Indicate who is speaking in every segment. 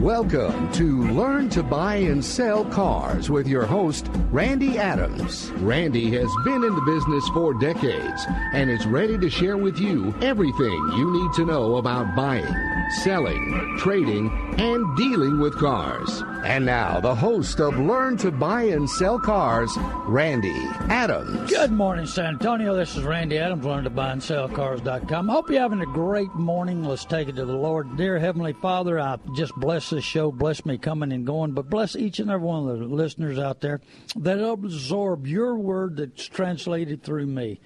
Speaker 1: Welcome to Learn to Buy and Sell Cars with your host, Randy Adams. Randy has been in the business for decades and is ready to share with you everything you need to know about buying, selling, trading, and dealing with cars. And now, the host of Learn to Buy and Sell Cars, Randy Adams.
Speaker 2: Good morning, San Antonio. This is Randy Adams, learn to buy and sell cars.com. I hope you're having a great morning. Let's take it to the Lord. Dear Heavenly Father, I just bless this show, bless me coming and going, but bless each and every one of the listeners out there that absorb your word that's translated through me.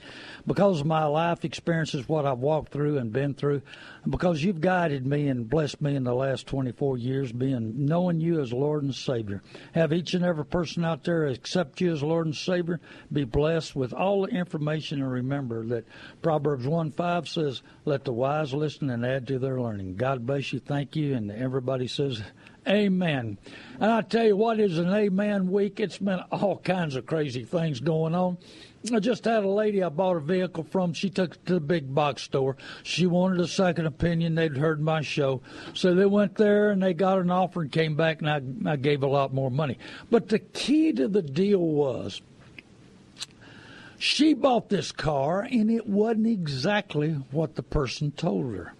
Speaker 2: Because of my life experiences, what I've walked through and been through, because you've guided me and blessed me in the last 24 years, being knowing you as Lord and Savior. Have each and every person out there accept you as Lord and Savior. Be blessed with all the information and remember that Proverbs 1 5 says, Let the wise listen and add to their learning. God bless you. Thank you. And everybody says, Amen. And I tell you what is an amen week. It's been all kinds of crazy things going on. I just had a lady I bought a vehicle from. She took it to the big box store. She wanted a second opinion. They'd heard my show. So they went there and they got an offer and came back and I, I gave a lot more money. But the key to the deal was she bought this car and it wasn't exactly what the person told her.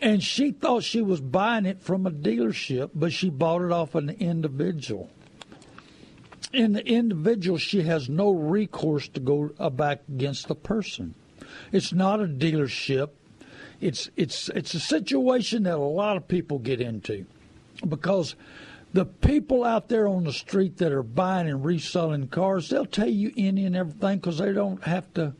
Speaker 2: And she thought she was buying it from a dealership, but she bought it off an individual. And the individual, she has no recourse to go uh, back against the person. It's not a dealership. It's it's it's a situation that a lot of people get into because the people out there on the street that are buying and reselling cars, they'll tell you any and everything because they don't have to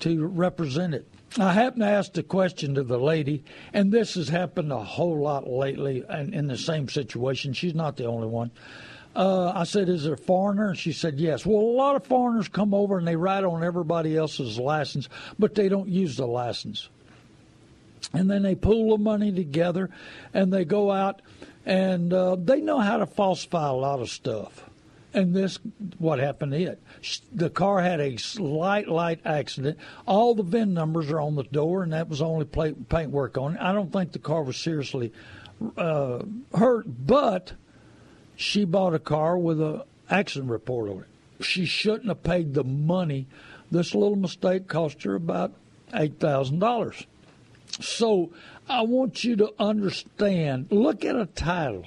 Speaker 2: to represent it. I happened to ask the question to the lady, and this has happened a whole lot lately and in the same situation. She's not the only one. Uh, I said, Is there a foreigner? And she said, Yes. Well, a lot of foreigners come over and they ride on everybody else's license, but they don't use the license. And then they pool the money together and they go out and uh, they know how to falsify a lot of stuff. And this, what happened to it? The car had a slight, light accident. All the VIN numbers are on the door, and that was only paint work on it. I don't think the car was seriously uh, hurt, but she bought a car with an accident report on it. She shouldn't have paid the money. This little mistake cost her about eight thousand dollars. So I want you to understand. Look at a title.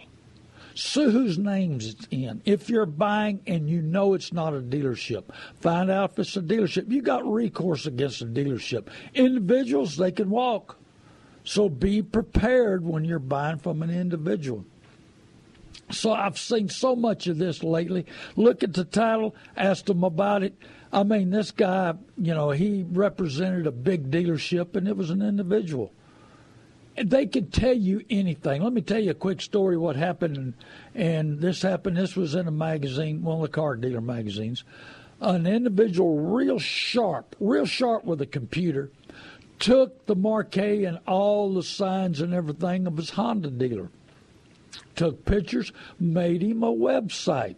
Speaker 2: See whose names it's in. If you're buying and you know it's not a dealership, find out if it's a dealership. You got recourse against a dealership. Individuals, they can walk. So be prepared when you're buying from an individual. So I've seen so much of this lately. Look at the title, asked them about it. I mean, this guy, you know, he represented a big dealership and it was an individual they could tell you anything. Let me tell you a quick story. What happened, and, and this happened. This was in a magazine, one of the car dealer magazines. An individual, real sharp, real sharp with a computer, took the marquee and all the signs and everything of his Honda dealer. Took pictures, made him a website.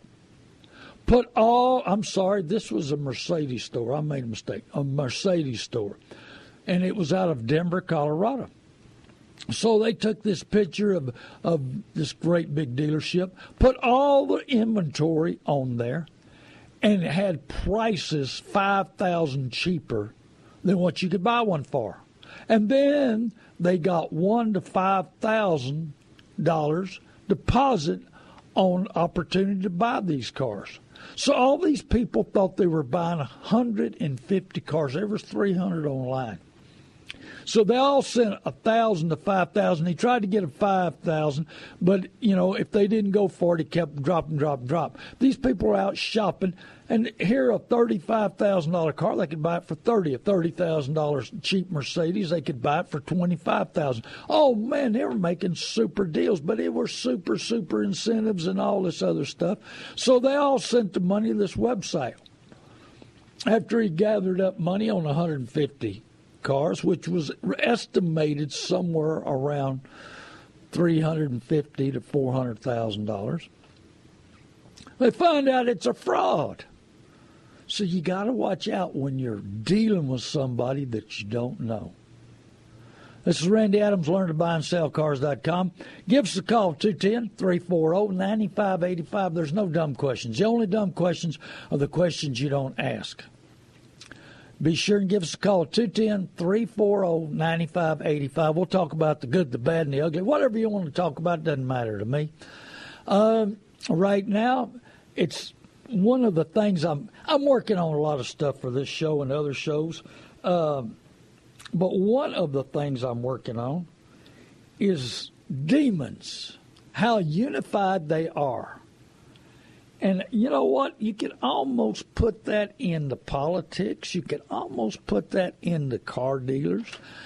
Speaker 2: Put all, I'm sorry, this was a Mercedes store. I made a mistake. A Mercedes store. And it was out of Denver, Colorado so they took this picture of, of this great big dealership, put all the inventory on there, and had prices 5000 cheaper than what you could buy one for. And then they got one to five thousand dollars deposit on opportunity to buy these cars. So all these people thought they were buying 150 cars. There was 300 online. So they all sent a thousand to five thousand. He tried to get a five thousand, but you know if they didn't go for it, he kept dropping, drop, drop. These people are out shopping. And here, a thirty-five thousand dollar car, they could buy it for thirty. A thirty thousand dollars cheap Mercedes, they could buy it for twenty-five thousand. Oh man, they were making super deals, but it were super super incentives and all this other stuff. So they all sent the money to this website. After he gathered up money on 150 cars, which was estimated somewhere around 350 to 400 thousand dollars, they find out it's a fraud. So you got to watch out when you're dealing with somebody that you don't know. This is Randy Adams, learn to buy and sell cars.com. Give us a call, 210 340 9585. There's no dumb questions. The only dumb questions are the questions you don't ask. Be sure and give us a call, 210 340 9585. We'll talk about the good, the bad, and the ugly. Whatever you want to talk about doesn't matter to me. Um, right now, it's one of the things I'm I'm working on a lot of stuff for this show and other shows, um, but one of the things I'm working on is demons, how unified they are. And you know what? You can almost put that in the politics. You can almost put that in the car dealers.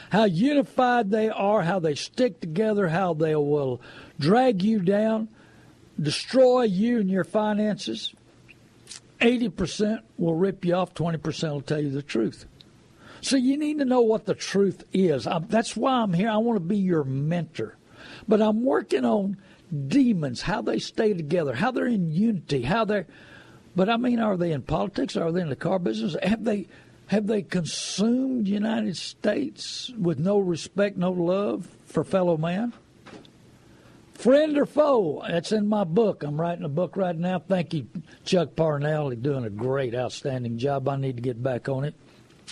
Speaker 2: How unified they are, how they stick together, how they will drag you down, destroy you and your finances. 80% will rip you off, 20% will tell you the truth. So you need to know what the truth is. I, that's why I'm here. I want to be your mentor. But I'm working on demons, how they stay together, how they're in unity, how they're. But I mean, are they in politics? Are they in the car business? Have they have they consumed United States with no respect, no love for fellow man? Friend or foe? That's in my book. I'm writing a book right now. Thank you, Chuck Parnell. He's doing a great, outstanding job. I need to get back on it,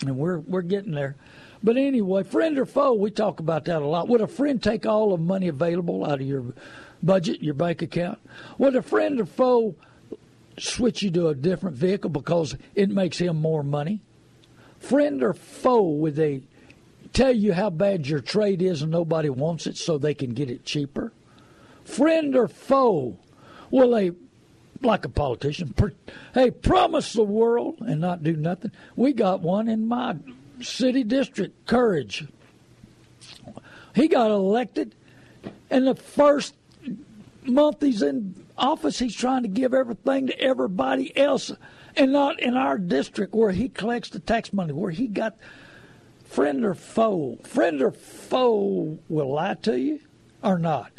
Speaker 2: and we're we're getting there. But anyway, friend or foe? We talk about that a lot. Would a friend take all the money available out of your budget, your bank account? Would a friend or foe switch you to a different vehicle because it makes him more money? Friend or foe? Would they tell you how bad your trade is and nobody wants it so they can get it cheaper? Friend or foe? Will they, like a politician, hey, promise the world and not do nothing? We got one in my city district, Courage. He got elected, and the first month he's in office, he's trying to give everything to everybody else, and not in our district where he collects the tax money, where he got friend or foe. Friend or foe will lie to you or not.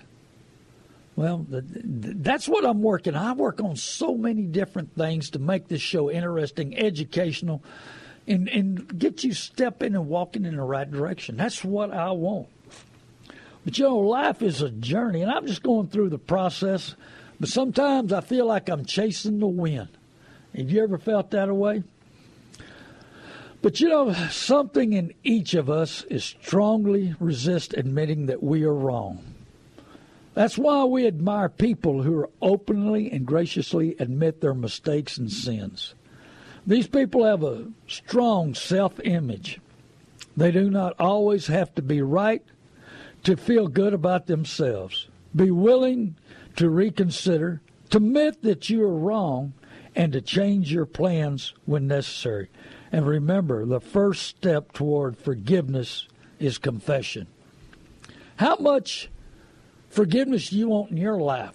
Speaker 2: Well, that's what I'm working. I work on so many different things to make this show interesting, educational, and and get you stepping and walking in the right direction. That's what I want. But you know, life is a journey, and I'm just going through the process. But sometimes I feel like I'm chasing the wind. Have you ever felt that way? But you know, something in each of us is strongly resist admitting that we are wrong. That's why we admire people who openly and graciously admit their mistakes and sins. These people have a strong self image. They do not always have to be right to feel good about themselves. Be willing to reconsider, to admit that you are wrong, and to change your plans when necessary. And remember, the first step toward forgiveness is confession. How much forgiveness you want in your life.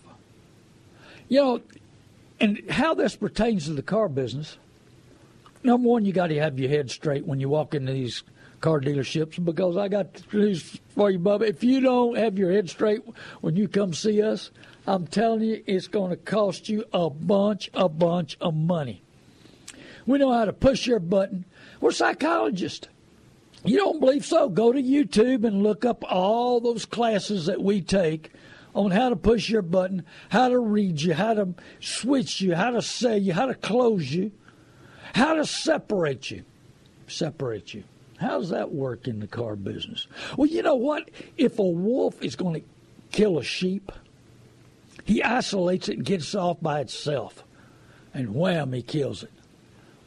Speaker 2: You know, and how this pertains to the car business. Number one, you got to have your head straight when you walk into these car dealerships because I got news for you, Bubba. If you don't have your head straight when you come see us, I'm telling you, it's going to cost you a bunch, a bunch of money. We know how to push your button. We're psychologists. You don't believe so? Go to YouTube and look up all those classes that we take on how to push your button, how to read you, how to switch you, how to sell you, how to close you, how to separate you. Separate you. How does that work in the car business? Well, you know what? If a wolf is going to kill a sheep, he isolates it and gets off by itself. And wham, he kills it.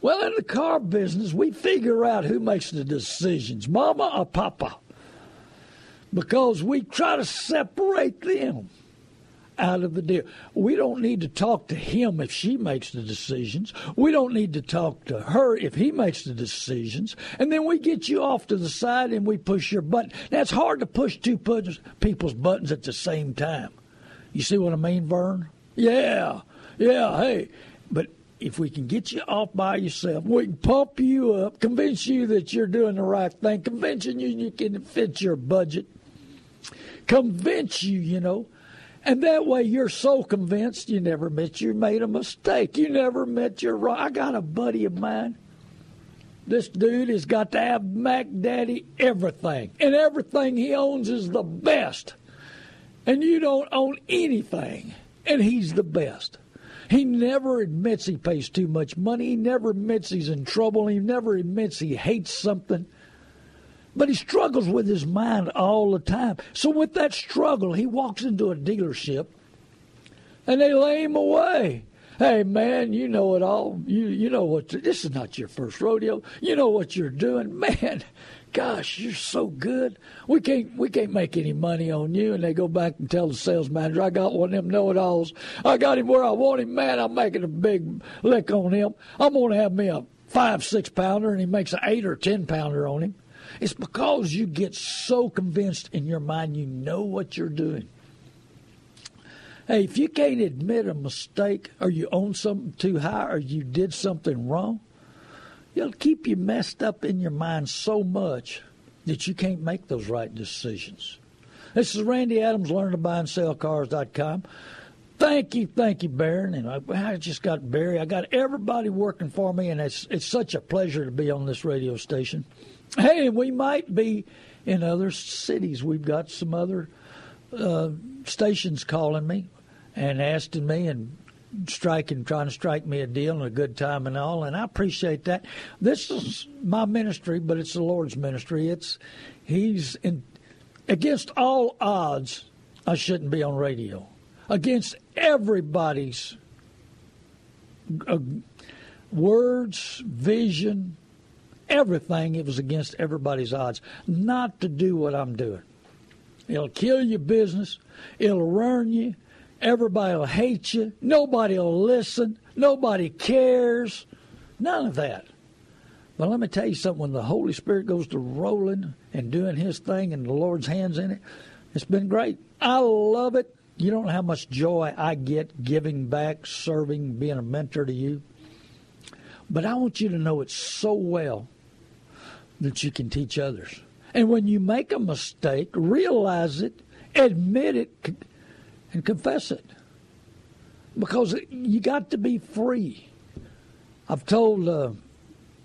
Speaker 2: Well, in the car business, we figure out who makes the decisions, mama or papa, because we try to separate them. out of the deal. We don't need to talk to him if she makes the decisions. We don't need to talk to her if he makes the decisions. And then we get you off to the side and we push your button. Now, it's hard to push two people's buttons at the same time. You see what I mean, Vern? Yeah, yeah, hey. But if we can get you off by yourself, we can pump you up, convince you that you're doing the right thing, convince you you can fit your budget, convince you, you know, and that way you're so convinced you never admit you made a mistake. You never admit you're wrong. I got a buddy of mine. This dude has got to have Mac Daddy everything. And everything he owns is the best. And you don't own anything. And he's the best. He never admits he pays too much money. He never admits he's in trouble. He never admits he hates something. But he struggles with his mind all the time. So, with that struggle, he walks into a dealership and they lay him away. Hey, man, you know it all. You, you know what, this is not your first rodeo. You know what you're doing. Man, gosh, you're so good. We can't we can't make any money on you. And they go back and tell the sales manager, I got one of them know it alls. I got him where I want him. Man, I'm making a big lick on him. I'm going to have me a five, six pounder, and he makes an eight or ten pounder on him. It's because you get so convinced in your mind you know what you're doing. Hey, if you can't admit a mistake or you own something too high or you did something wrong, it'll keep you messed up in your mind so much that you can't make those right decisions. This is Randy Adams, learn to buy and sell cars.com. Thank you, thank you, Baron. And I, I, just got Barry. I got everybody working for me, and it's it's such a pleasure to be on this radio station. Hey, we might be in other cities. We've got some other uh, stations calling me and asking me and striking, trying to strike me a deal and a good time and all, and I appreciate that. This is my ministry, but it's the Lord's ministry. It's He's in against all odds. I shouldn't be on radio against everybody's uh, words, vision, everything. It was against everybody's odds not to do what I'm doing. It'll kill your business. It'll ruin you. Everybody will hate you. Nobody will listen. Nobody cares. None of that. But let me tell you something when the Holy Spirit goes to rolling and doing His thing and the Lord's hands in it, it's been great. I love it. You don't know how much joy I get giving back, serving, being a mentor to you. But I want you to know it so well that you can teach others. And when you make a mistake, realize it, admit it, and confess it. Because you got to be free. I've told uh,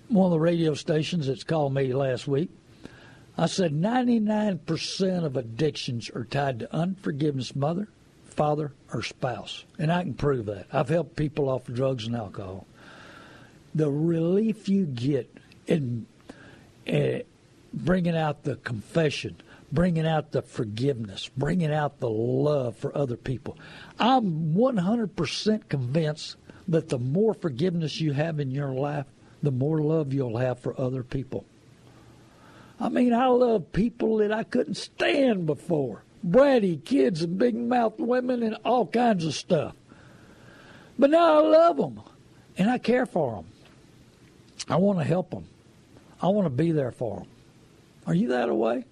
Speaker 2: one of the radio stations that's called me last week, I said 99% of addictions are tied to unforgiveness, mother, father, or spouse. And I can prove that. I've helped people off of drugs and alcohol. The relief you get in uh, bringing out the confession, bringing out the forgiveness, bringing out the love for other people. I'm 100% convinced that the more forgiveness you have in your life, the more love you'll have for other people. I mean, I love people that I couldn't stand before bratty kids and big mouth women and all kinds of stuff. But now I love them and I care for them. I want to help them. I want to be there for them. Are you that way?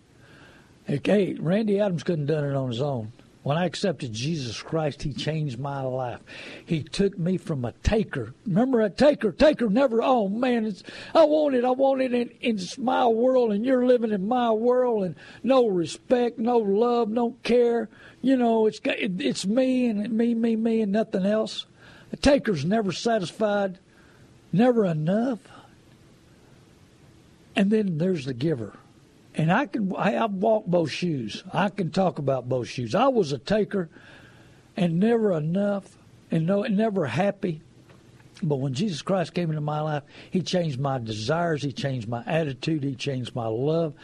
Speaker 2: Okay, Randy Adams couldn't done it on his own. When I accepted Jesus Christ, He changed my life. He took me from a taker. Remember a taker? Taker never. Oh man, it's I want it. I want it in, in my world, and you're living in my world, and no respect, no love, no care. You know, it's it's me and me, me, me, and nothing else. A taker's never satisfied, never enough. And then there's the giver. And I can I, have walked both shoes. I can talk about both shoes. I was a taker and never enough and no never happy. But when Jesus Christ came into my life, He changed my desires, He changed my attitude, He changed my love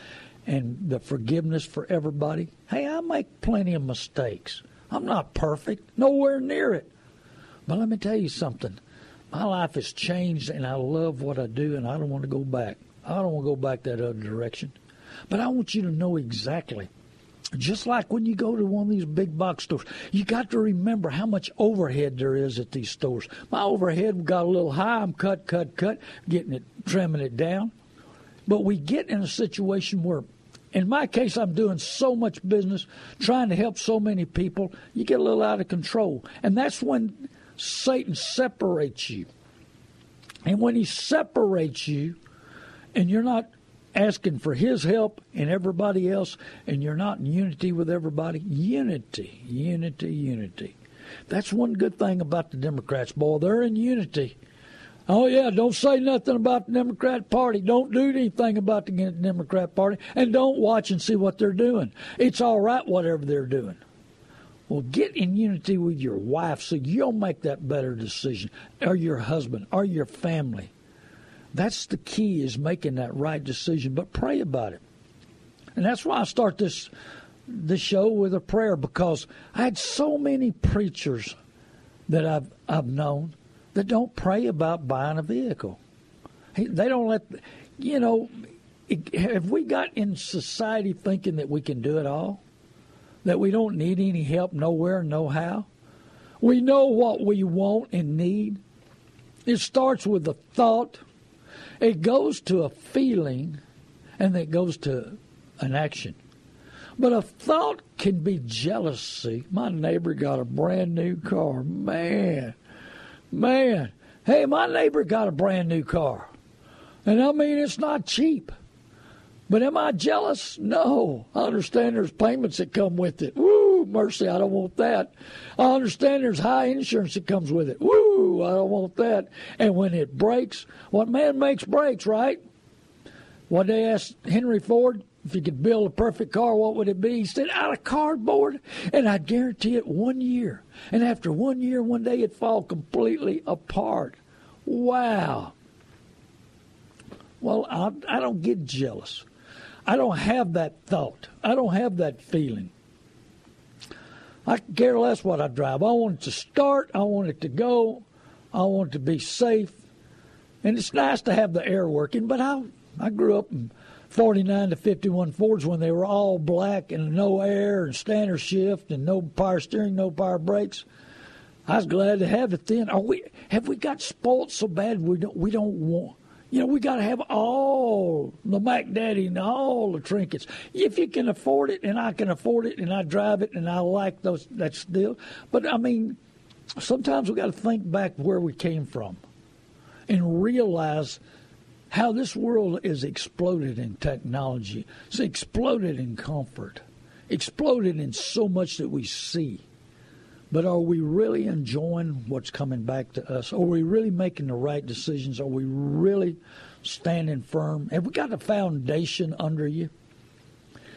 Speaker 2: and the forgiveness for everybody. Hey, I make plenty of mistakes. I'm not perfect, nowhere near it. But let me tell you something. My life has changed and I love what I do and I don't want to go back. I don't want to go back that other direction. But I want you to know exactly just like when you go to one of these big box stores, you got to remember how much overhead there is at these stores. My overhead got a little high. I'm cut, cut, cut, getting it, trimming it down. But we get in a situation where, in my case, I'm doing so much business, trying to help so many people, you get a little out of control. And that's when Satan separates you. And when he separates you, and you're not asking for his help and everybody else, and you're not in unity with everybody. Unity, unity, unity. That's one good thing about the Democrats, boy. They're in unity. Oh, yeah, don't say nothing about the Democrat Party. Don't do anything about the Democrat Party. And don't watch and see what they're doing. It's all right, whatever they're doing. Well, get in unity with your wife so you'll make that better decision, or your husband, or your family. That's the key is making that right decision, but pray about it. And that's why I start this this show with a prayer because I had so many preachers that I've I've known that don't pray about buying a vehicle. They don't let you know. Have we got in society thinking that we can do it all? That we don't need any help nowhere, no how? We know what we want and need. It starts with a thought it goes to a feeling and it goes to an action. But a thought can be jealousy. My neighbor got a brand new car. Man, man. Hey, my neighbor got a brand new car. And I mean, it's not cheap. But am I jealous? No. I understand there's payments that come with it. Woo, mercy, I don't want that. I understand there's high insurance that comes with it. Woo, I don't want that. And when it breaks, what man makes breaks, right? What they asked Henry Ford if he could build a perfect car, what would it be? He said, out of cardboard. And I guarantee it one year. And after one year, one day, it'd fall completely apart. Wow. Well, I, I don't get jealous. I don't have that thought. I don't have that feeling. I care less what I drive. I want it to start. I want it to go. I want it to be safe. And it's nice to have the air working, but I, I grew up in 49 to 51 Fords when they were all black and no air and standard shift and no power steering, no power brakes. I was glad to have it then. Are we have we got spoiled so bad we don't we don't want you know, we got to have all the Mac Daddy and all the trinkets. If you can afford it, and I can afford it, and I drive it, and I like those, that's still. But I mean, sometimes we got to think back where we came from, and realize how this world is exploded in technology. It's exploded in comfort, exploded in so much that we see. But are we really enjoying what's coming back to us? Are we really making the right decisions? Are we really standing firm? Have we got a foundation under you?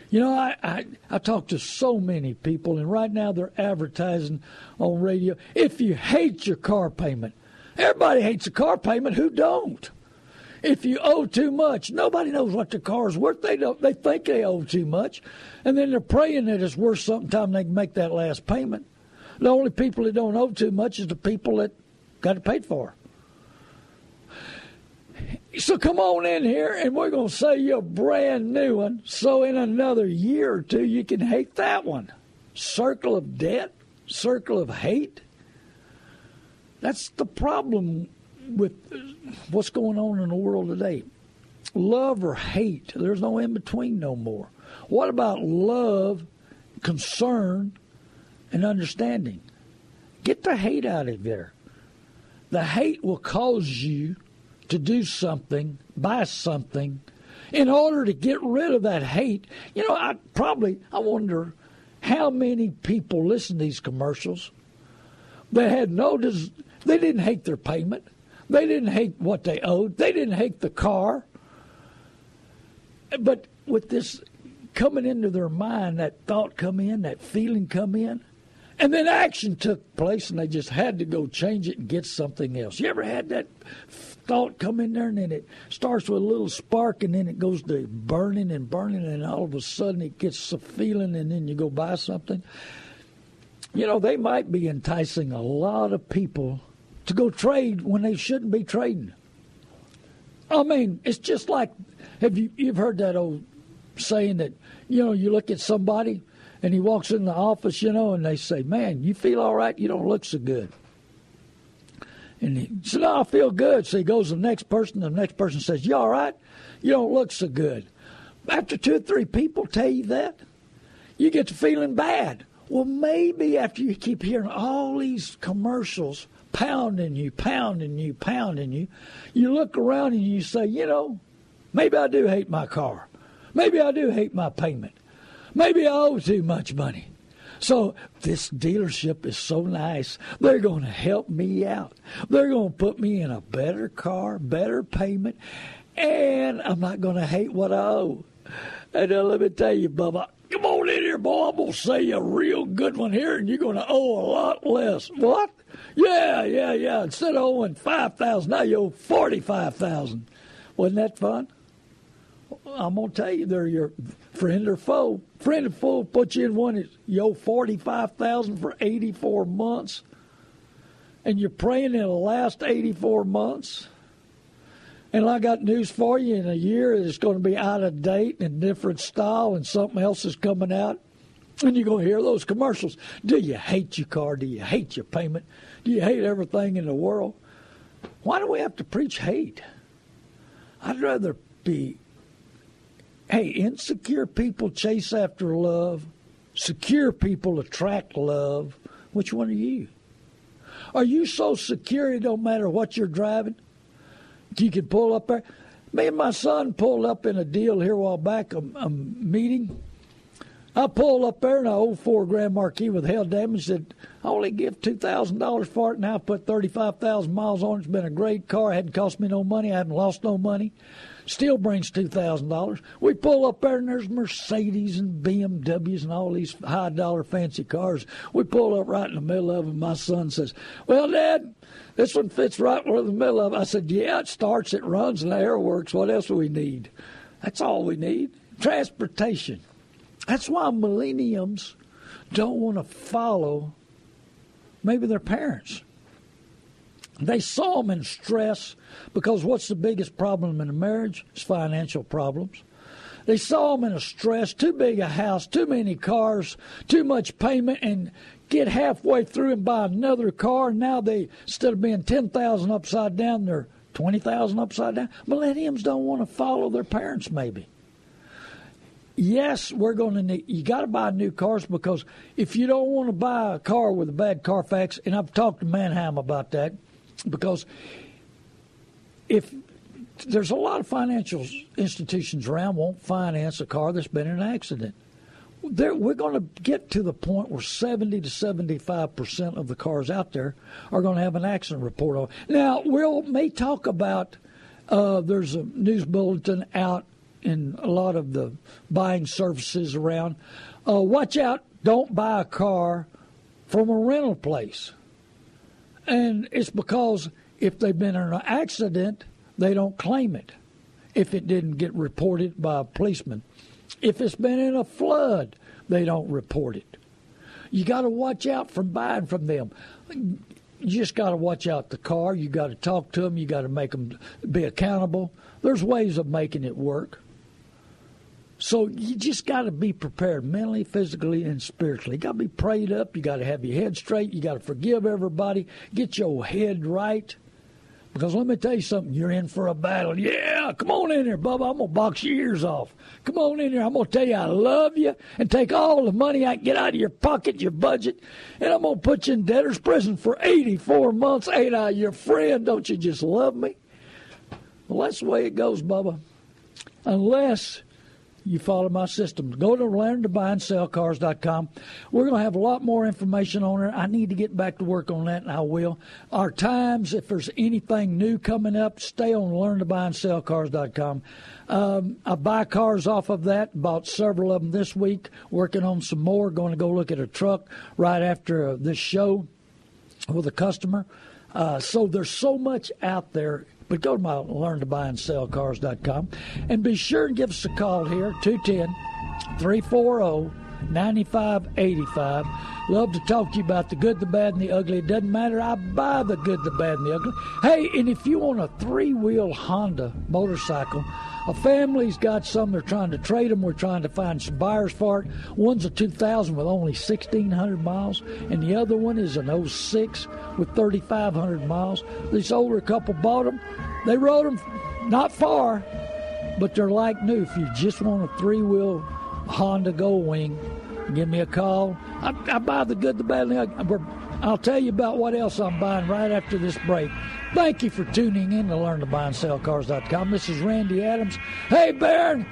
Speaker 2: You know, I, I, I talk to so many people, and right now they're advertising on radio. If you hate your car payment, everybody hates a car payment. Who don't? If you owe too much, nobody knows what the car's worth. They don't. They think they owe too much, and then they're praying that it's worth something time they can make that last payment. The only people that don't owe too much is the people that got it paid for. So come on in here and we're going to sell you a brand new one. So in another year or two, you can hate that one. Circle of debt, circle of hate. That's the problem with what's going on in the world today. Love or hate, there's no in between no more. What about love, concern, and understanding. Get the hate out of there. The hate will cause you to do something, buy something, in order to get rid of that hate. You know, I probably I wonder how many people listen to these commercials that had no they didn't hate their payment. They didn't hate what they owed. They didn't hate the car. But with this coming into their mind, that thought come in, that feeling come in, and then action took place, and they just had to go change it and get something else. You ever had that thought come in there, and then it starts with a little spark, and then it goes to burning and burning, and all of a sudden it gets a feeling, and then you go buy something? You know, they might be enticing a lot of people to go trade when they shouldn't be trading. I mean, it's just like have you you've heard that old saying that you know you look at somebody And he walks in the office, you know, and they say, Man, you feel all right? You don't look so good. And he said, No, I feel good. So he goes to the next person. The next person says, You all right? You don't look so good. After two or three people tell you that, you get to feeling bad. Well, maybe after you keep hearing all these commercials pounding you, pounding you, pounding you, you look around and you say, you know, maybe I do hate my car. Maybe I do hate my payment. Maybe I owe too much money. So this dealership is so nice. They're going to help me out. They're going to put me in a better car, better payment, and I'm not going to hate what I owe. And uh, let me tell you, Bubba, come on in here, boy. I'm going to say you a real good one here, and you're going to owe a lot less. What? Yeah, yeah, yeah. Instead of owing 5000 now you owe 45000 Wasn't that fun? I'm to tell you, they're your friend or foe. Friend or foe put you in one that you owe 45000 for 84 months, and you're praying in the last 84 months. And I got news for you. In a year, it's going to be out of date and different style, and something else is coming out. And you're going to hear those commercials. Do you hate your car? Do you hate your payment? Do you hate everything in the world? Why do we have to preach hate? I'd rather be, hey, insecure people chase after love, secure people attract love. Which one are you? Are you so secure it don't matter what you're driving? You can pull up there. Me and my son pulled up in a deal here a while back, a, a meeting. I pulled up there in an old four Grand Marquis with hail damage that I only give two thousand dollars for it. and I put thirty five thousand miles on it. It's been a great car. It hadn't cost me no money. I haven't lost no money. Still brings two thousand dollars. We pull up there and there's Mercedes and BMWs and all these high dollar fancy cars. We pull up right in the middle of them. My son says, "Well, Dad, this one fits right in the middle of it." I said, "Yeah, it starts, it runs, and the air works. What else do we need? That's all we need. Transportation." That's why millenniums don't want to follow maybe their parents. They saw them in stress because what's the biggest problem in a marriage? It's financial problems. They saw them in a stress, too big a house, too many cars, too much payment, and get halfway through and buy another car. Now they, instead of being 10,000 upside down, they're 20,000 upside down. Millenniums don't want to follow their parents, maybe yes, we're going to need, you got to buy new cars because if you don't want to buy a car with a bad Carfax, and I've talked to Manheim about that, because if there's a lot of financial institutions around won't finance a car that's been in an accident. There, we're going to get to the point where 70 to 75 percent of the cars out there are going to have an accident report on. Now, we will may talk about uh, there's a news bulletin out in a lot of the buying services around. Uh, watch out! Don't buy a car from a rental place, and it's because if they've been in an accident, they don't claim it. If it didn't get reported by a policeman, if it's been in a flood, they don't report it. You got to watch out from buying from them. You just got to watch out the car. You got to talk to them. You got to make them be accountable. There's ways of making it work. So you just got to be prepared mentally, physically, and spiritually. You got to be prayed up. You got to have your head straight. You got to forgive everybody. Get your head right. Because let me tell you something, you're in for a battle. Yeah, come on in here, Bubba. I'm going to box your ears off. Come on in here. I'm going to tell you I love you and take all the money I can get out of your pocket, your budget, and I'm going to put you in debtor's prison for 84 months. Ain't I your friend? Don't you just love me? Well, that's the way it goes, Bubba. Unless you follow my system. Go to learntobuyandSellCars.com. We're going to have a lot more information on it. I need to get back to work on that, and I will. Our times, if there's anything new coming up, stay on learntobuyandSellCars.com. Um, I buy cars off of that. Bought several of them this week. Working on some more. Going to go look at a truck right after uh, this show with a customer. Uh, so there's so much out there but go to my learn to buy and sell cars.com and be sure and give us a call here, 210 340 9585. Love to talk to you about the good, the bad, and the ugly. It doesn't matter. I buy the good, the bad, and the ugly. Hey, and if you want a three wheel Honda motorcycle, a family's got some. They're trying to trade them. We're trying to find some buyers for it. One's a 2000 with only 1,600 miles, and the other one is an 06 with 3,500 miles. This older couple bought them. They rode them not far, but they're like new. If you just want a three wheel Honda Gold Wing, give me a call. I, I buy the good, the bad. I'll tell you about what else I'm buying right after this break. Thank you for tuning in to learn to buy and sell cars.com. This is Randy Adams. Hey, Baron,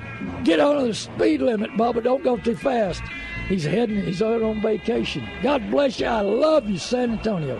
Speaker 2: get on the speed limit, Bubba. Don't go too fast. He's heading, he's out on vacation. God bless you. I love you, San Antonio.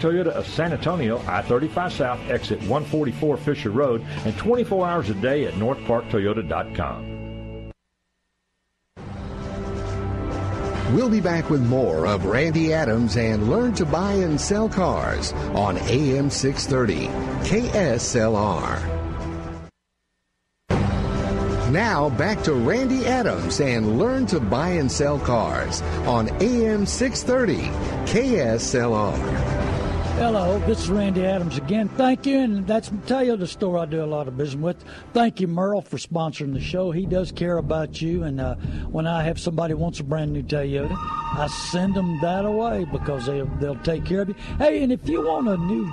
Speaker 3: Toyota of San Antonio, I-35 South, exit 144 Fischer Road, and 24 hours a day at northparktoyota.com.
Speaker 1: We'll be back with more of Randy Adams and Learn to Buy and Sell Cars on AM 630 KSLR. Now back to Randy Adams and Learn to Buy and Sell Cars on AM 630 KSLR.
Speaker 2: Hello, this is Randy Adams again. Thank you, and that's Toyota store I do a lot of business with. Thank you, Merle, for sponsoring the show. He does care about you, and uh, when I have somebody wants a brand new Toyota, I send them that away because they they'll take care of you. Hey, and if you want a new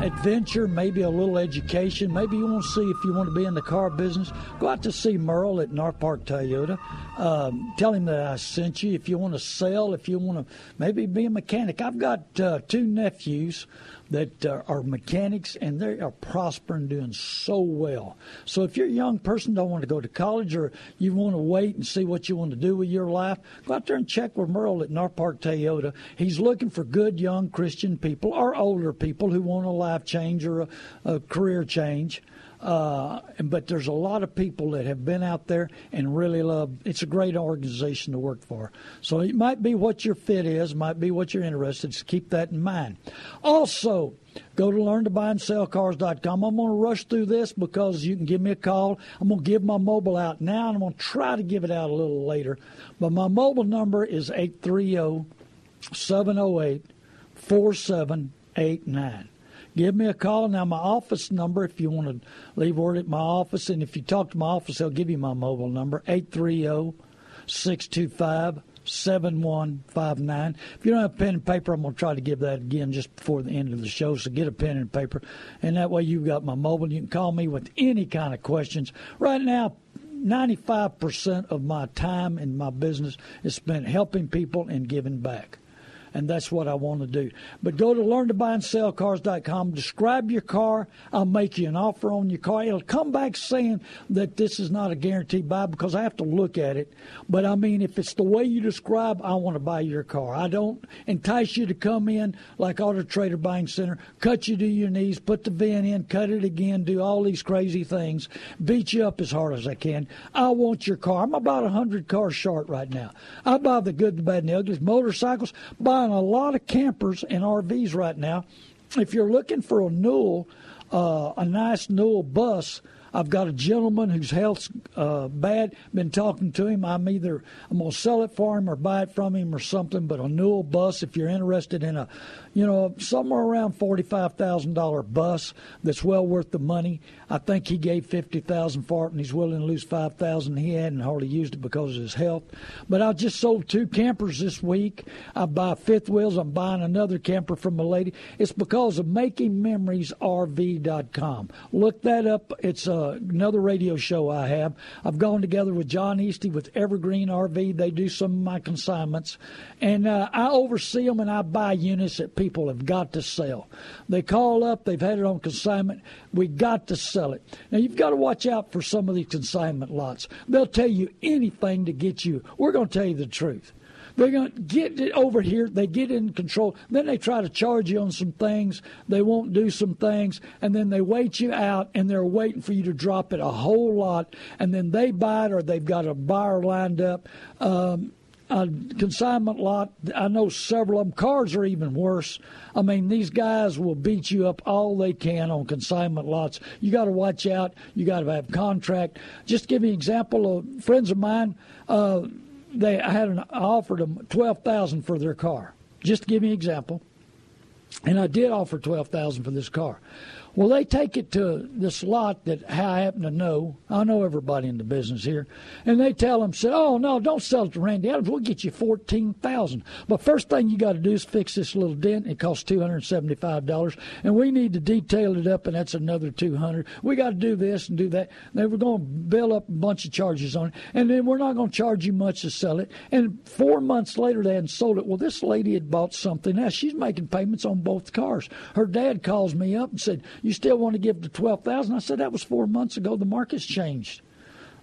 Speaker 2: adventure, maybe a little education. Maybe you want to see if you want to be in the car business. Go out to see Merle at North Park Toyota. Um, tell him that I sent you. If you want to sell, if you want to maybe be a mechanic. I've got uh, two nephews that uh, are mechanics and they are prospering, doing so well. So if you're a young person, don't want to go to college, or you want to wait and see what you want to do with your life, go out there and check with Merle at North Park Toyota. He's looking for good young Christian people or older people who want a life change or a, a career change. Uh, but there's a lot of people that have been out there and really love. It's a great organization to work for. So it might be what your fit is, might be what you're interested. So keep that in mind. Also, go to learntobuyandsellcars.com. I'm going to rush through this because you can give me a call. I'm going to give my mobile out now, and I'm going to try to give it out a little later. But my mobile number is 830 708 4789 give me a call. Now, my office number, if you want to leave word at my office, and if you talk to my office, they'll give you my mobile number, 830 625 7159. If you don't have pen and paper, I'm going to try to give that again just before the end of the show. So get a pen and paper. And that way you've got my mobile. You can call me with any kind of questions. Right now, 95% of my time in my business is spent helping people and giving back and that's what I want to do. But go to learntobuyandsellcars.com, describe your car. I'll make you an offer on your car. It'll come back saying that this is not a guaranteed buy because I have to look at it. But I mean, if it's the way you describe, I want to buy your car. I don't entice you to come in like Auto Trader Buying Center, cut you to your knees, put the VIN in, cut it again, do all these crazy things, beat you up as hard as I can. I want your car. I'm about a 100 cars short right now. I buy the good, the bad, and the ugly. Motorcycles, buy buying a lot of campers and RVs right now. If you're looking for a Newell, uh, a nice Newell bus, I've got a gentleman whose health's uh, bad. Been talking to him. I'm either I'm gonna sell it for him or buy it from him or something. But a Newell bus, if you're interested in a, you know, somewhere around forty-five thousand dollar bus that's well worth the money. I think he gave fifty thousand for it, and he's willing to lose five thousand. He hadn't hardly used it because of his health. But I just sold two campers this week. I buy fifth wheels. I'm buying another camper from a lady. It's because of MakingMemoriesRV.com. Look that up. It's uh, another radio show I have. I've gone together with John Easty with Evergreen RV. They do some of my consignments, and uh, I oversee them and I buy units that people have got to sell. They call up. They've had it on consignment. We got to sell it. Now you've got to watch out for some of these consignment lots. They'll tell you anything to get you. We're going to tell you the truth. They're going to get it over here. They get in control. Then they try to charge you on some things. They won't do some things. And then they wait you out and they're waiting for you to drop it a whole lot. And then they buy it or they've got a buyer lined up. Um, a consignment lot, I know several of them. Cars are even worse. I mean, these guys will beat you up all they can on consignment lots. You got to watch out. You got to have contract. Just give me an example of friends of mine. Uh, they I had an I offered them twelve thousand for their car. Just to give me an example, and I did offer twelve thousand for this car. Well, they take it to this lot that I happen to know. I know everybody in the business here, and they tell them, "Say, oh no, don't sell it to Randy Adams. We'll get you fourteen thousand. But first thing you got to do is fix this little dent. It costs two hundred seventy-five dollars, and we need to detail it up, and that's another two hundred. We got to do this and do that. They were going to bill up a bunch of charges on it, and then we're not going to charge you much to sell it. And four months later, they hadn't sold it. Well, this lady had bought something else. She's making payments on both cars. Her dad calls me up and said you still want to give the twelve thousand? I said that was four months ago. The market's changed.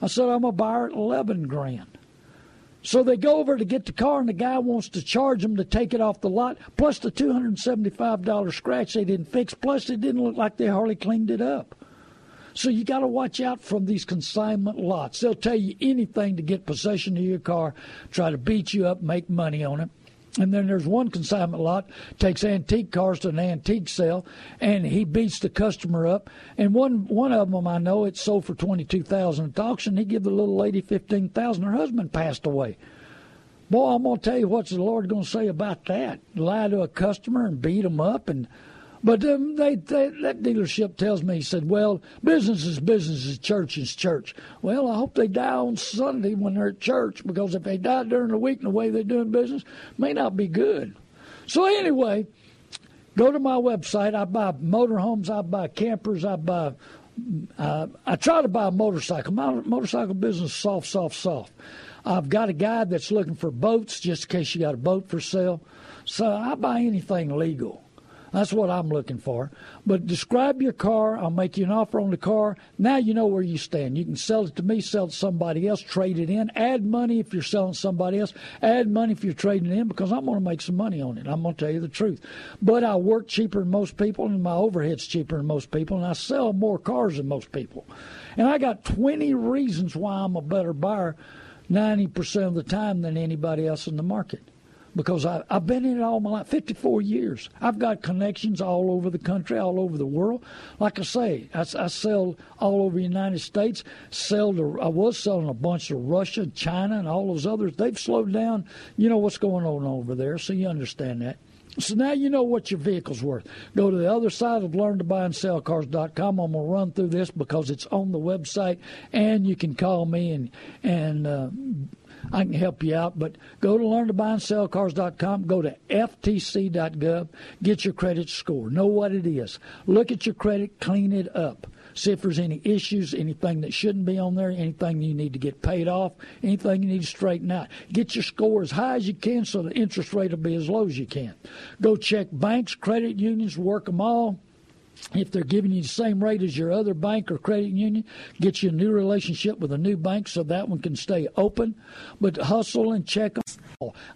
Speaker 2: I said I'm a buyer at eleven grand. So they go over to get the car, and the guy wants to charge them to take it off the lot, plus the two hundred and seventy-five dollar scratch they didn't fix. Plus, it didn't look like they hardly cleaned it up. So you got to watch out from these consignment lots. They'll tell you anything to get possession of your car, try to beat you up, make money on it. And then there's one consignment lot takes antique cars to an antique sale, and he beats the customer up. And one one of them I know it sold for twenty two thousand at auction. He give the little lady fifteen thousand. Her husband passed away. Boy, I'm gonna tell you what's the Lord gonna say about that. Lie to a customer and beat him up and but um, they, they, that dealership tells me, he said, well, business is business, is church is church. Well, I hope they die on Sunday when they're at church because if they die during the week and the way they're doing business, may not be good. So anyway, go to my website. I buy motorhomes, I buy campers, I buy. Uh, I try to buy a motorcycle. My motorcycle business soft, soft, soft. I've got a guy that's looking for boats just in case you got a boat for sale. So I buy anything legal. That's what I'm looking for. But describe your car. I'll make you an offer on the car. Now you know where you stand. You can sell it to me, sell it to somebody else, trade it in, add money if you're selling somebody else, add money if you're trading in because I'm going to make some money on it. I'm going to tell you the truth. But I work cheaper than most people, and my overhead's cheaper than most people, and I sell more cars than most people. And I got 20 reasons why I'm a better buyer 90% of the time than anybody else in the market because I, I've been in it all my life 54 years. I've got connections all over the country, all over the world. Like I say, I, I sell all over the United States. Sell to, I was selling a bunch to Russia, China, and all those others. They've slowed down. You know what's going on over there, so you understand that. So now you know what your vehicle's worth. Go to the other side of learntobuyandSellCars.com. I'm going to run through this because it's on the website, and you can call me and and uh, I can help you out. But go to learntobuyandSellCars.com, go to FTC.gov, get your credit score. Know what it is. Look at your credit, clean it up. See if there's any issues, anything that shouldn't be on there, anything you need to get paid off, anything you need to straighten out. Get your score as high as you can so the interest rate will be as low as you can. Go check banks, credit unions, work them all if they're giving you the same rate as your other bank or credit union, get you a new relationship with a new bank so that one can stay open. But hustle and check.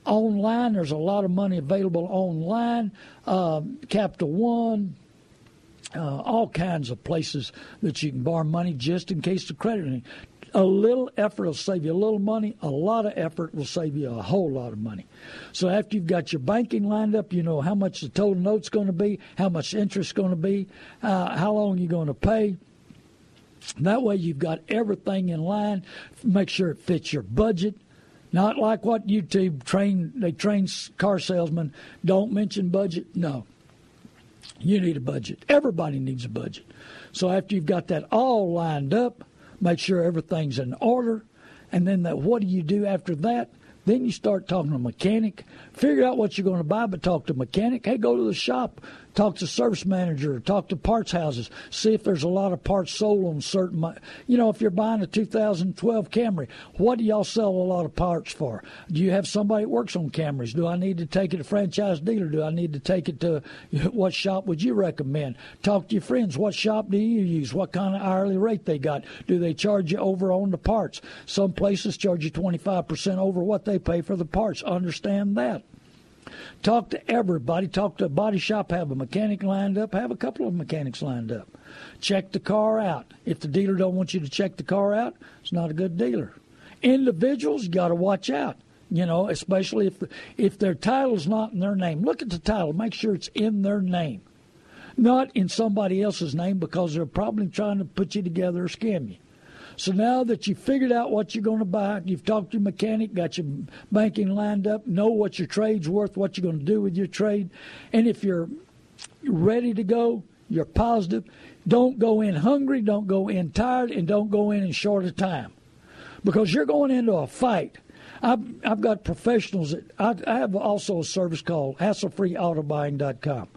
Speaker 2: Online, there's a lot of money available online. Uh, Capital One, uh, all kinds of places that you can borrow money just in case the credit a little effort will save you a little money. A lot of effort will save you a whole lot of money. So after you've got your banking lined up, you know how much the total note's going to be, how much interest going to be, uh, how long you're going to pay. That way, you've got everything in line. Make sure it fits your budget. Not like what YouTube train they train car salesmen. Don't mention budget. No, you need a budget. Everybody needs a budget. So after you've got that all lined up, make sure everything's in order, and then that what do you do after that? Then you start talking to a mechanic, figure out what you're going to buy, but talk to a mechanic. Hey, go to the shop, talk to service manager, talk to parts houses, see if there's a lot of parts sold on certain. You know, if you're buying a 2012 Camry, what do y'all sell a lot of parts for? Do you have somebody that works on Camrys? Do I need to take it to franchise dealer? Do I need to take it to what shop would you recommend? Talk to your friends. What shop do you use? What kind of hourly rate they got? Do they charge you over on the parts? Some places charge you 25% over what they pay for the parts. Understand that. Talk to everybody. Talk to a body shop. Have a mechanic lined up. Have a couple of mechanics lined up. Check the car out. If the dealer don't want you to check the car out, it's not a good dealer. Individuals, you got to watch out. You know, especially if if their title's not in their name. Look at the title. Make sure it's in their name, not in somebody else's name, because they're probably trying to put you together or scam you. So now that you've figured out what you're going to buy, you've talked to your mechanic, got your banking lined up, know what your trade's worth, what you're going to do with your trade, and if you're ready to go, you're positive. Don't go in hungry, don't go in tired, and don't go in in short of time, because you're going into a fight. I've, I've got professionals that I, I have also a service called hasslefreeautobuying.com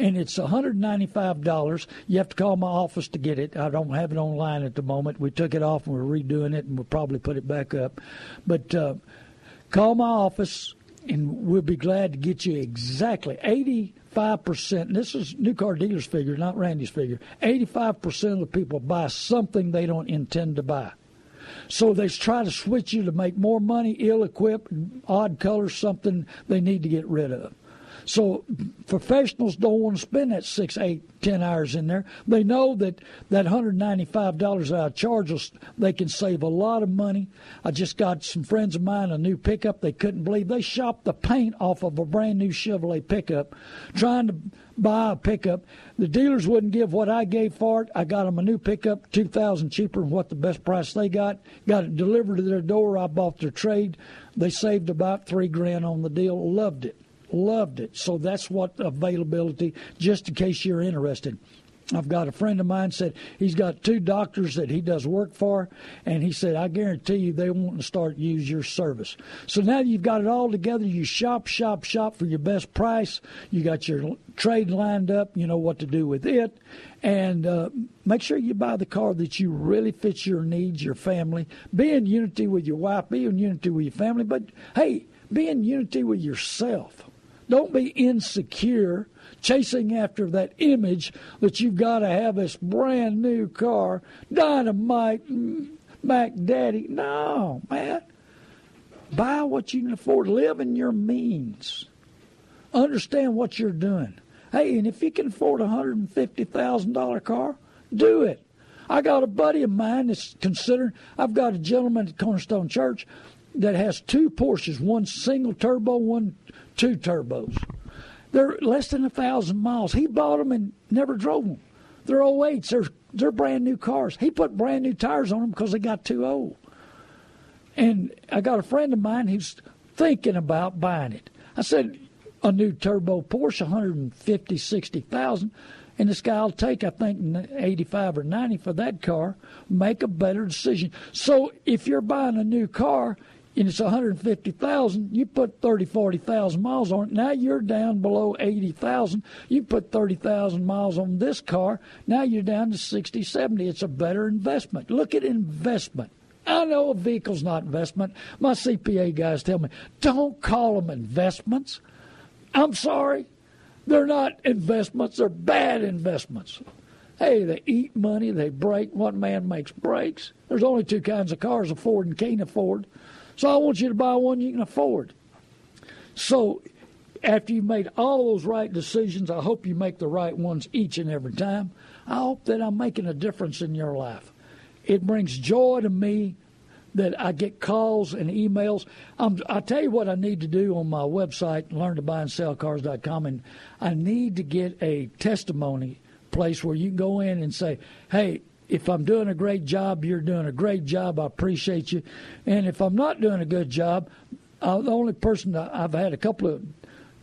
Speaker 2: and it's $195. You have to call my office to get it. I don't have it online at the moment. We took it off and we're redoing it, and we'll probably put it back up. But uh, call my office, and we'll be glad to get you exactly 85%. And this is new car dealers' figure, not Randy's figure. 85% of the people buy something they don't intend to buy. So they try to switch you to make more money, ill equipped, odd colors, something they need to get rid of. So professionals don't want to spend that six, eight, ten hours in there. They know that that $195 I charge us, they can save a lot of money. I just got some friends of mine a new pickup. They couldn't believe they shopped the paint off of a brand new Chevrolet pickup, trying to buy a pickup. The dealers wouldn't give what I gave for it. I got them a new pickup, two thousand cheaper than what the best price they got. Got it delivered to their door. I bought their trade. They saved about three grand on the deal. Loved it. Loved it. So that's what availability, just in case you're interested. I've got a friend of mine said he's got two doctors that he does work for, and he said I guarantee you they want to start use your service. So now you've got it all together. You shop, shop, shop for your best price. You got your trade lined up. You know what to do with it, and uh, make sure you buy the car that you really fits your needs, your family. Be in unity with your wife. Be in unity with your family. But hey, be in unity with yourself. Don't be insecure chasing after that image that you've got to have this brand new car, dynamite, Mac Daddy. No, man. Buy what you can afford. Live in your means. Understand what you're doing. Hey, and if you can afford a $150,000 car, do it. I got a buddy of mine that's considering, I've got a gentleman at Cornerstone Church that has two Porsches, one single turbo, one two turbos. They're less than a thousand miles. He bought them and never drove them. They're 08s. They're they're brand new cars. He put brand new tires on them because they got too old. And I got a friend of mine who's thinking about buying it. I said, a new turbo Porsche, 150, 60,000. And this guy will take, I think, 85 or 90 for that car. Make a better decision. So if you're buying a new car, and it's 150,000, you put 30, 40,000 miles on it. Now you're down below 80,000. You put 30,000 miles on this car. Now you're down to 60, 70. It's a better investment. Look at investment. I know a vehicle's not investment. My CPA guys tell me, don't call them investments. I'm sorry. They're not investments. They're bad investments. Hey, they eat money. They break. One man makes breaks? There's only two kinds of cars, a Ford and can't afford. So I want you to buy one you can afford. So after you've made all those right decisions, I hope you make the right ones each and every time. I hope that I'm making a difference in your life. It brings joy to me that I get calls and emails. Um, I tell you what I need to do on my website, learn to buy and sell cars.com, and I need to get a testimony place where you can go in and say, hey, if I'm doing a great job, you're doing a great job. I appreciate you. And if I'm not doing a good job, uh, the only person I've had a couple of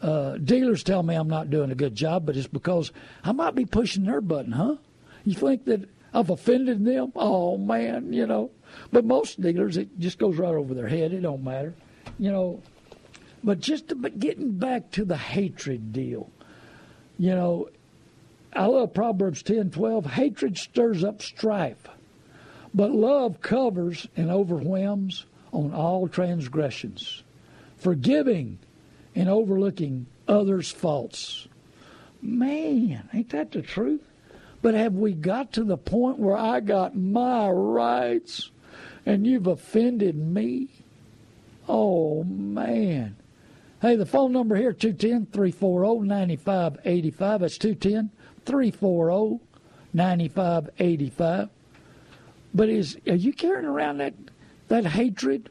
Speaker 2: uh, dealers tell me I'm not doing a good job, but it's because I might be pushing their button, huh? You think that I've offended them? Oh man, you know. But most dealers, it just goes right over their head. It don't matter, you know. But just to, but getting back to the hatred deal, you know, I love Proverbs ten twelve. Hatred stirs up strife, but love covers and overwhelms on all transgressions. Forgiving and overlooking others' faults. Man, ain't that the truth? But have we got to the point where I got my rights and you've offended me? Oh, man. Hey, the phone number here, 210 340 9585. That's 210 340 9585. But is are you carrying around that, that hatred?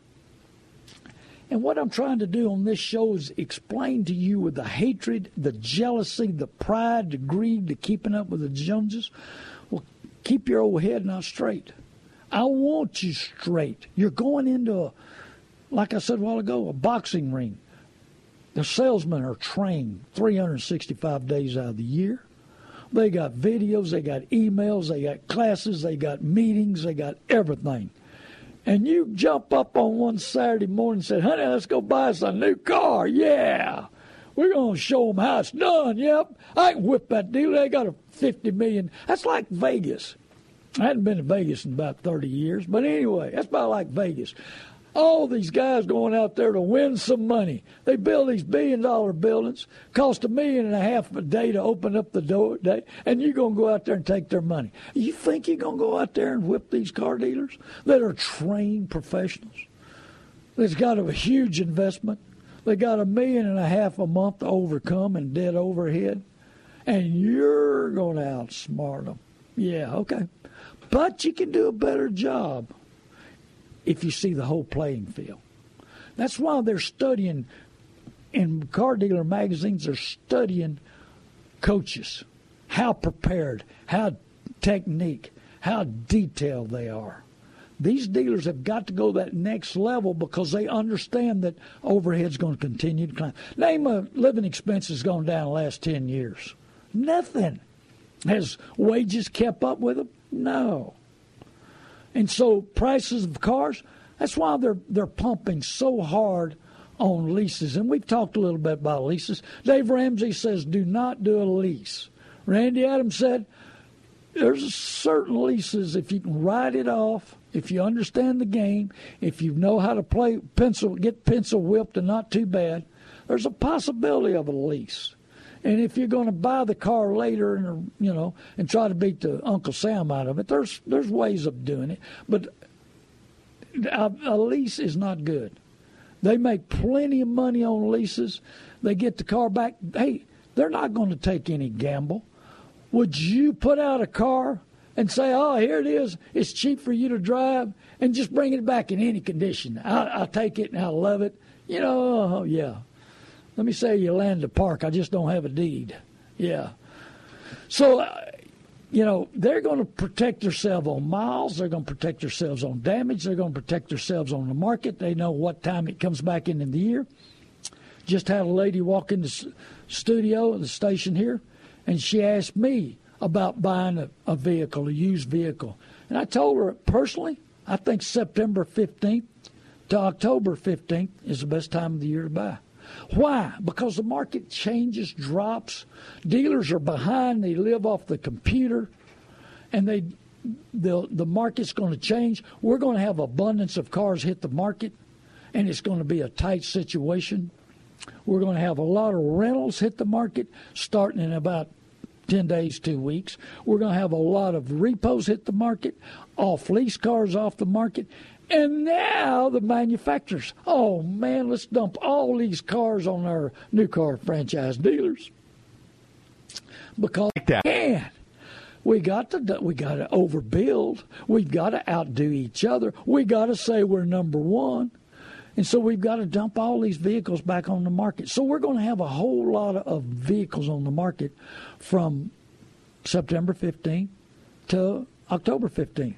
Speaker 2: And what I'm trying to do on this show is explain to you with the hatred, the jealousy, the pride, the greed, the keeping up with the Joneses. Well, keep your old head not straight. I want you straight. You're going into a, like I said a while ago, a boxing ring. The salesmen are trained 365 days out of the year. They got videos, they got emails, they got classes, they got meetings, they got everything and you jump up on one Saturday morning and say, honey, let's go buy us a new car. Yeah. We're going to show them how it's done. Yep. I can whip that deal. They got a 50 million. That's like Vegas. I hadn't been to Vegas in about 30 years. But anyway, that's about like Vegas all these guys going out there to win some money. They build these billion dollar buildings, cost a million and a half a day to open up the door day, and you're going to go out there and take their money. You think you're going to go out there and whip these car dealers that are trained professionals? That's got a huge investment. They got a million and a half a month to overcome and dead overhead, and you're going to outsmart them. Yeah, okay. But you can do a better job if you see the whole playing field. That's why they're studying in car dealer magazines. They're studying coaches, how prepared, how technique, how detailed they are. These dealers have got to go that next level because they understand that overhead's going to continue to climb. Name a living expenses gone down the last ten years. Nothing. Has wages kept up with them? No. And so prices of cars, that's why they're they're pumping so hard on leases. And we've talked a little bit about leases. Dave Ramsey says do not do a lease. Randy Adams said there's certain leases if you can write it off, if you understand the game, if you know how to play pencil, get pencil whipped and not too bad, there's a possibility of a lease. And if you're going to buy the car later and you know and try to beat the Uncle Sam out of it, there's there's ways of doing it. But a, a lease is not good. They make plenty of money on leases. They get the car back. Hey, they're not going to take any gamble. Would you put out a car and say, "Oh, here it is. It's cheap for you to drive," and just bring it back in any condition? I, I take it and I love it. You know, oh, yeah. Let me say you land a park. I just don't have a deed. Yeah. So, uh, you know, they're going to protect themselves on miles. They're going to protect themselves on damage. They're going to protect themselves on the market. They know what time it comes back in in the year. Just had a lady walk in the studio, at the station here, and she asked me about buying a, a vehicle, a used vehicle. And I told her personally, I think September 15th to October 15th is the best time of the year to buy. Why? Because the market changes, drops. Dealers are behind. They live off the computer, and they the the market's going to change. We're going to have abundance of cars hit the market, and it's going to be a tight situation. We're going to have a lot of rentals hit the market starting in about 10 days, two weeks. We're going to have a lot of repos hit the market, off lease cars off the market, and now the manufacturers, oh man, let's dump all these cars on our new car franchise dealers because like can. We got to we got to overbuild. We've got to outdo each other. We got to say we're number one, and so we've got to dump all these vehicles back on the market. So we're going to have a whole lot of vehicles on the market from September 15th to October 15th.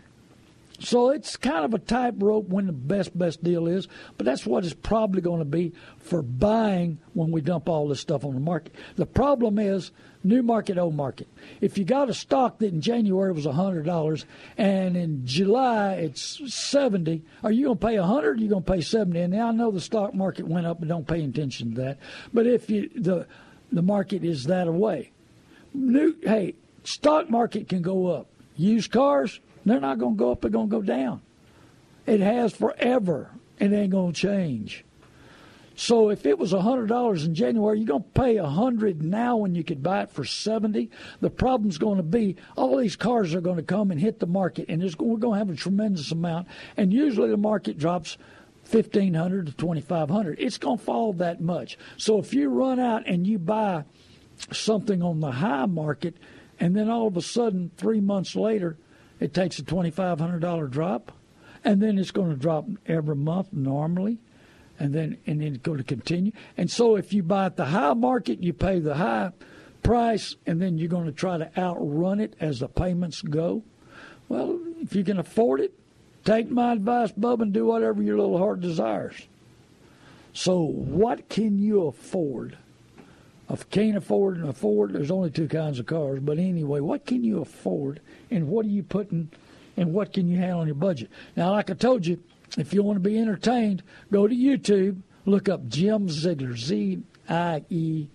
Speaker 2: So it's kind of a tightrope when the best best deal is, but that's what it's probably going to be for buying when we dump all this stuff on the market. The problem is new market, old market. If you got a stock that in January was hundred dollars and in July it's seventy, are you going to pay a hundred? Or are you going to pay seventy? And now I know the stock market went up, but don't pay attention to that. But if you the the market is that away, new hey, stock market can go up. Used cars they're not going to go up, they're going to go down. It has forever. It ain't going to change. So if it was $100 in January, you're going to pay 100 now when you could buy it for 70. The problem's going to be all these cars are going to come and hit the market, and we're going to have a tremendous amount. And usually the market drops 1500 to 2500 It's going to fall that much. So if you run out and you buy something on the high market, and then all of a sudden, three months later, it takes a $2,500 drop, and then it's going to drop every month normally, and then and then it's going to continue. And so if you buy at the high market, you pay the high price, and then you're going to try to outrun it as the payments go. Well, if you can afford it, take my advice, Bub, and do whatever your little heart desires. So, what can you afford? If can't afford and afford, there's only two kinds of cars. But anyway, what can you afford and what are you putting and what can you have on your budget? Now, like I told you, if you want to be entertained, go to YouTube, look up Jim Ziegler, Z I E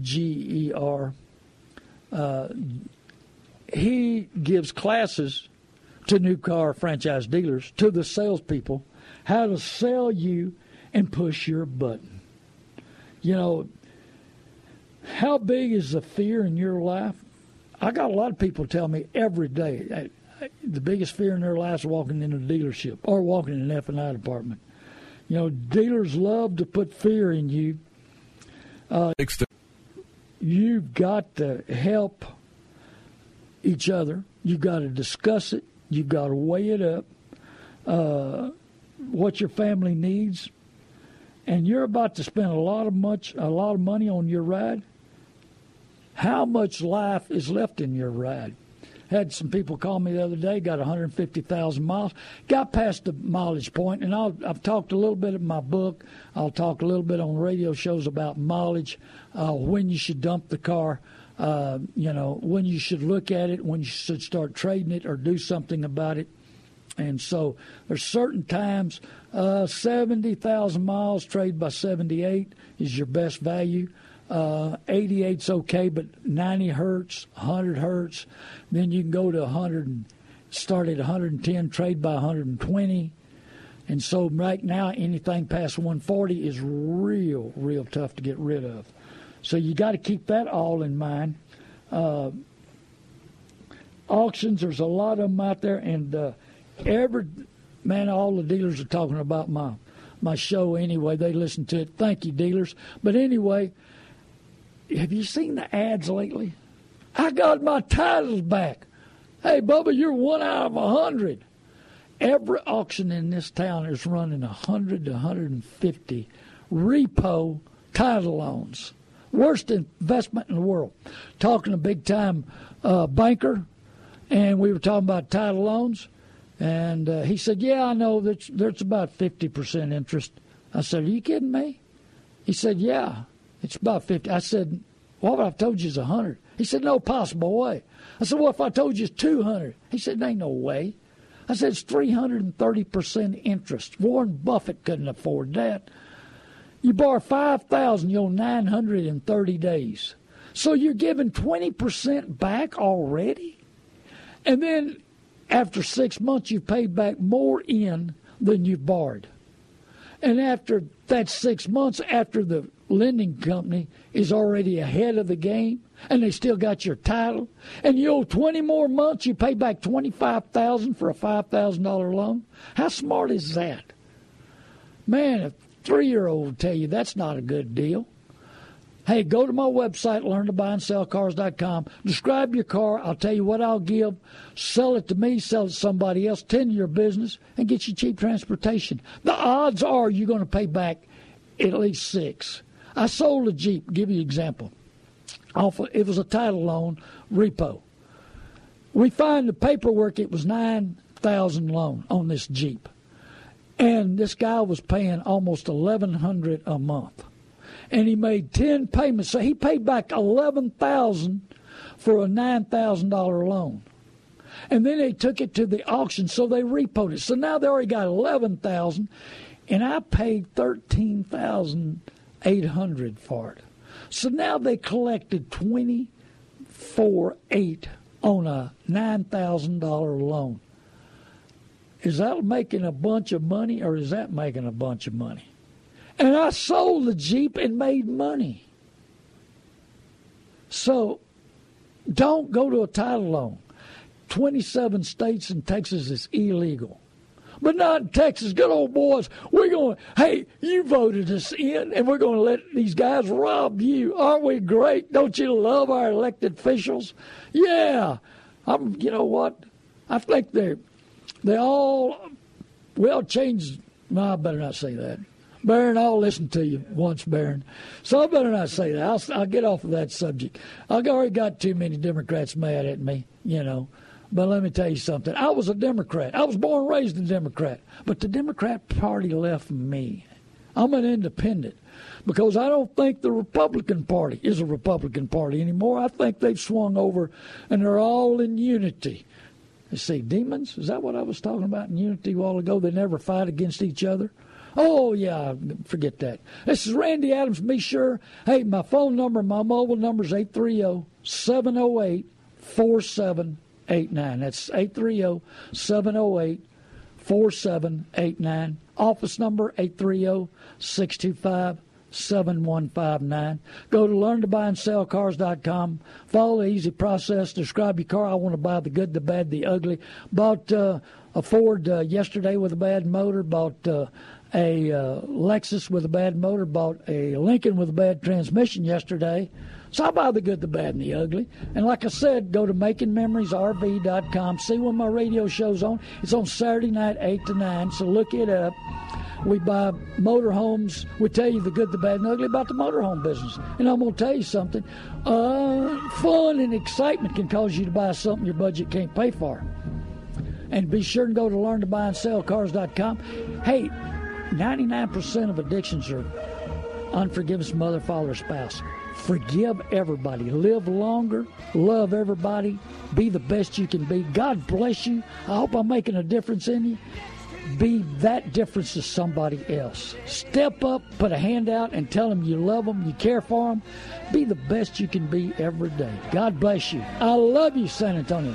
Speaker 2: G E R. Uh, he gives classes to new car franchise dealers, to the salespeople, how to sell you and push your button. You know, how big is the fear in your life? I got a lot of people tell me every day the biggest fear in their lives is walking into a dealership or walking in an F and I department. You know, dealers love to put fear in you. Uh, you've got to help each other. You've got to discuss it. You've got to weigh it up. Uh, what your family needs, and you're about to spend a lot of much a lot of money on your ride how much life is left in your ride. Had some people call me the other day, got 150,000 miles, got past the mileage point, and i have talked a little bit in my book. I'll talk a little bit on radio shows about mileage, uh, when you should dump the car, uh, you know, when you should look at it, when you should start trading it or do something about it. And so there's certain times, uh, 70,000 miles, trade by 78 is your best value. Uh, 88's okay, but 90 hurts, 100 hurts. Then you can go to 100 and start at 110, trade by 120. And so right now, anything past 140 is real, real tough to get rid of. So you got to keep that all in mind. Uh, auctions, there's a lot of them out there, and uh, every man, all the dealers are talking about my my show anyway. They listen to it. Thank you, dealers. But anyway, have you seen the ads lately? I got my titles back. Hey, Bubba, you're one out of a hundred. Every auction in this town is running a hundred to hundred and fifty repo title loans. Worst investment in the world. Talking to a big time uh, banker, and we were talking about title loans, and uh, he said, "Yeah, I know that's there's about fifty percent interest." I said, "Are you kidding me?" He said, "Yeah." It's about 50. I said, what if I told you it's 100? He said, no possible way. I said, what if I told you it's 200? He said, There ain't no way. I said, it's 330% interest. Warren Buffett couldn't afford that. You borrow 5000 you owe 930 days. So you're giving 20% back already? And then after six months, you've paid back more in than you've borrowed. And after that six months, after the lending company is already ahead of the game and they still got your title. And you owe 20 more months you pay back 25000 for a $5000 loan. How smart is that? Man a three-year-old will tell you that's not a good deal. Hey go to my website learn to buy and sell cars.com describe your car. I'll tell you what i'll give. Sell it to me sell it to somebody else tend to your business and get you cheap transportation. The odds are you're going to pay back at least six I sold a Jeep. Give you an example. Off, it was a title loan repo. we find the paperwork. It was nine thousand loan on this Jeep, and this guy was paying almost eleven hundred a month, and he made ten payments. So he paid back eleven thousand for a nine thousand dollar loan. And then they took it to the auction, so they repoed it. So now they already got eleven thousand, and I paid thirteen thousand eight hundred for it. So now they collected twenty four eight on a nine thousand dollar loan. Is that making a bunch of money, or is that making a bunch of money? And I sold the Jeep and made money. So don't go to a title loan. 27 states and Texas is illegal. But not in Texas. Good old boys. We're going, hey, you voted us in, and we're going to let these guys rob you. Aren't we great? Don't you love our elected officials? Yeah. I'm, you know what? I think they're, they all, well, changed. No, I better not say that. Baron, I'll listen to you once, Baron. So I better not say that. I'll, I'll get off of that subject. I've already got too many Democrats mad at me, you know. But let me tell you something. I was a Democrat. I was born and raised a Democrat. But the Democrat Party left me. I'm an independent because I don't think the Republican Party is a Republican Party anymore. I think they've swung over and they're all in unity. Let's see, demons? Is that what I was talking about in unity a while ago? They never fight against each other. Oh, yeah, forget that. This is Randy Adams. Be sure. Hey, my phone number, my mobile number is 830 708 4789. That's 830 708 4789. Office number 830 625 7159. Go to learntobuyandsellcars.com. Follow the easy process. Describe your car. I want to buy the good, the bad, the ugly. Bought uh, a Ford uh, yesterday with a bad motor. Bought uh, a uh, Lexus with a bad motor. Bought a Lincoln with a bad transmission yesterday. So I buy the good, the bad, and the ugly. And like I said, go to makingmemoriesrv.com. See when my radio show's on. It's on Saturday night, 8 to 9. So look it up. We buy motorhomes. We tell you the good, the bad, and the ugly about the motorhome business. And I'm going to tell you something. Uh, fun and excitement can cause you to buy something your budget can't pay for. And be sure to go to learntobuyandsellcars.com. Hey, 99% of addictions are unforgiveness, mother, father, spouse. Forgive everybody. Live longer. Love everybody. Be the best you can be. God bless you. I hope I'm making a difference in you. Be that difference to somebody else. Step up, put a hand out, and tell them you love them, you care for them. Be the best you can be every day. God bless you. I love you, San Antonio.